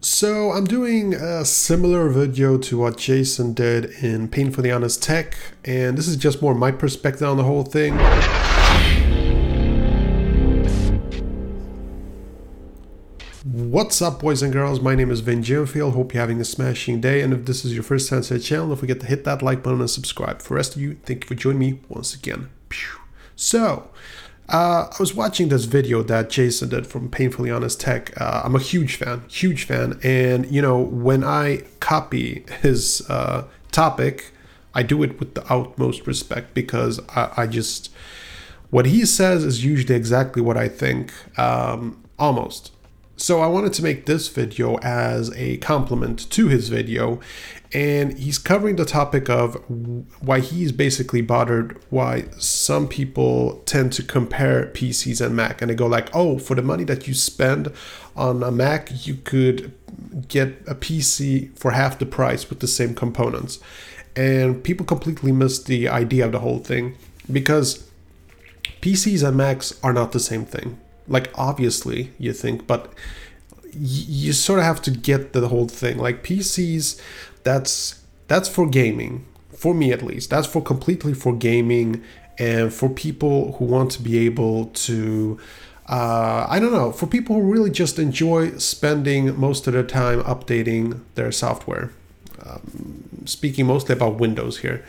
So I'm doing a similar video to what Jason did in Painfully Honest Tech, and this is just more my perspective on the whole thing. What's up, boys and girls? My name is Vin Jimfield. Hope you're having a smashing day. And if this is your first time to the channel, don't forget to hit that like button and subscribe. For the rest of you, thank you for joining me once again. So, uh, I was watching this video that Jason did from Painfully Honest Tech. Uh, I'm a huge fan, huge fan. And, you know, when I copy his uh, topic, I do it with the utmost respect because I, I, just, what he says is usually exactly what I think, um, almost. So I wanted to make this video as a complement to his video and he's covering the topic of why he's basically bothered why some people tend to compare PCs and Mac and they go like, "Oh, for the money that you spend on a Mac, you could get a PC for half the price with the same components." And people completely miss the idea of the whole thing because PCs and Macs are not the same thing like obviously you think but you sort of have to get the whole thing like pcs that's that's for gaming for me at least that's for completely for gaming and for people who want to be able to uh, I don't know, for people who really just enjoy spending most of their time updating their software. Um, speaking mostly about Windows here.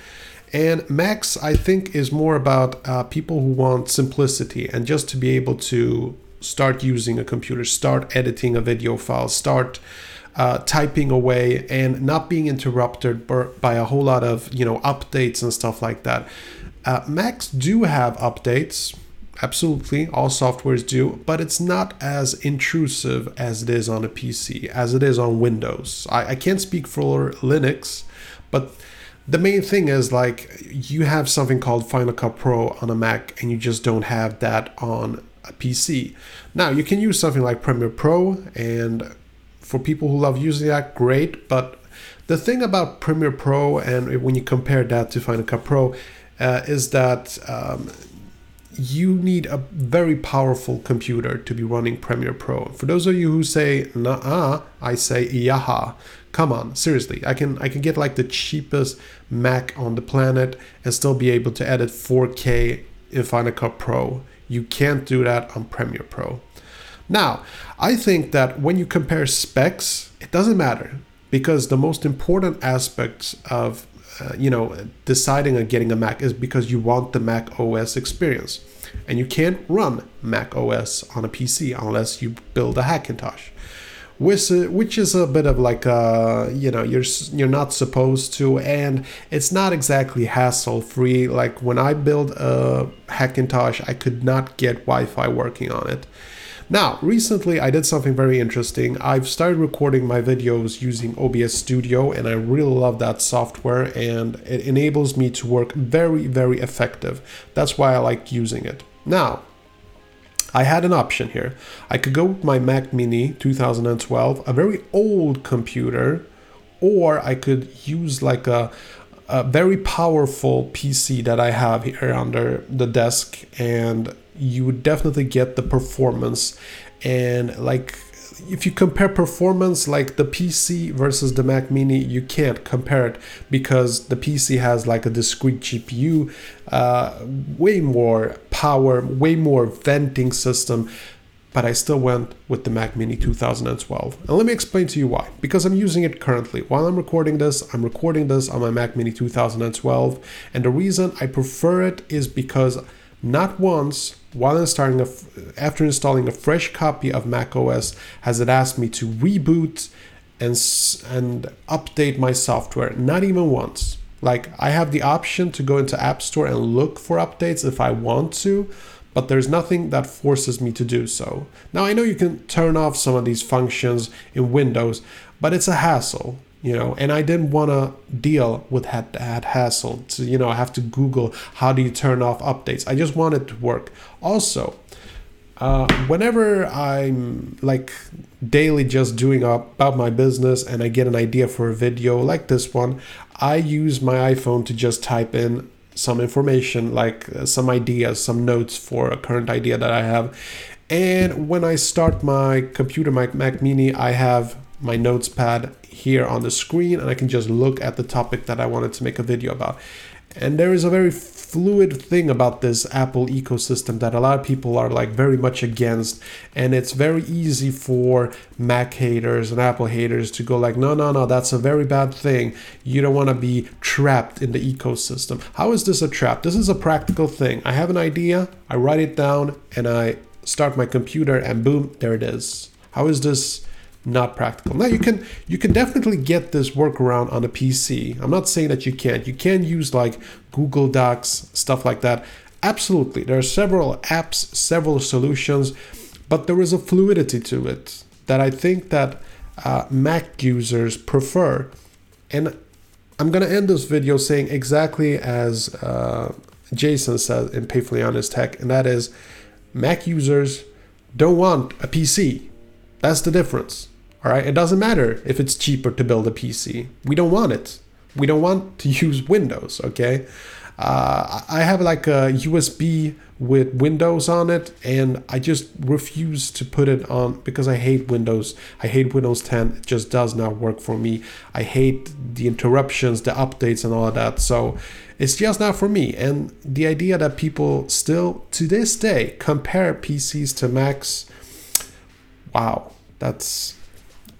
And Macs, I think, is more about uh, people who want simplicity and just to be able to start using a computer, start editing a video file, start uh, typing away, and not being interrupted by a whole lot of you know updates and stuff like that. Uh, Macs do have updates, absolutely, all softwares do, but it's not as intrusive as it is on a PC, as it is on Windows. I, I can't speak for Linux, but the main thing is like you have something called Final Cut Pro on a Mac and you just don't have that on a PC. Now you can use something like Premiere Pro and for people who love using that, great. But the thing about Premiere Pro and when you compare that to Final Cut Pro uh, is that um, you need a very powerful computer to be running Premiere Pro. For those of you who say nah, I say yaha. Come on, seriously. I can I can get like the cheapest Mac on the planet and still be able to edit 4K in Final Cut Pro. You can't do that on Premiere Pro. Now, I think that when you compare specs, it doesn't matter because the most important aspects of uh, you know deciding on getting a Mac is because you want the Mac OS experience, and you can't run Mac OS on a PC unless you build a Hackintosh, which uh, which is a bit of like a you know you're you're not supposed to, and it's not exactly hassle free. Like when I build a Hackintosh, I could not get Wi-Fi working on it. Now, recently I did something very interesting. I've started recording my videos using OBS Studio and I really love that software and it enables me to work very, very effective. That's why I like using it. Now, I had an option here. I could go with my Mac Mini 2012, a very old computer, or I could use like a, a very powerful PC that I have here under the desk and you would definitely get the performance and like if you compare performance like the PC versus the Mac Mini, you can't compare it because the PC has like a discrete GPU, uh, way more power, way more venting system. But I still went with the Mac Mini 2012. And let me explain to you why. Because I'm using it currently. While I'm recording this, I'm recording this on my Mac Mini 2012. And the reason I prefer it is because not once while installing a, after installing a fresh copy of macOS has it asked me to reboot and and update my software. Not even once. Like I have the option to go into App Store and look for updates if I want to, but there's nothing that forces me to do so. Now I know you can turn off some of these functions in Windows, but it's a hassle you know and i didn't want to deal with that, that hassle. To you know i have to google how do you turn off updates. I just want it to work. Also uh, whenever i'm like daily just doing about my business and i get an idea for a video like this one i use my iphone to just type in some information like uh, some ideas some notes for a current idea that i have and when i start my computer my mac mini i have my notes pad here on the screen and I can just look at the topic that I wanted to make a video about. And there is a very fluid thing about this Apple ecosystem that a lot of people are like very much against. And it's very easy for Mac haters and Apple haters to go like, no, no, no, that's a very bad thing. You don't want to be trapped in the ecosystem. How is this a trap? This is a practical thing. I have an idea, I write it down, and I start my computer, and boom, there it is. How is this? Not practical. Now you can you can definitely get this workaround on a PC. I'm not saying that you can't. You can use like Google Docs, stuff like that. Absolutely. There are several apps, several solutions, but there is a fluidity to it that I think that uh, Mac users prefer. And I'm gonna end this video saying exactly as uh, Jason said in Painfully Honest Tech, and that is Mac users don't want a PC. That's the difference. All right, it doesn't matter if it's cheaper to build a PC. We don't want it. We don't want to use Windows. Okay, uh, I have like a USB with Windows on it, and I just refuse to put it on because I hate Windows. I hate Windows 10. It just does not work for me. I hate the interruptions, the updates, and all of that. So it's just not for me. And the idea that people still to this day compare PCs to Macs, wow, that's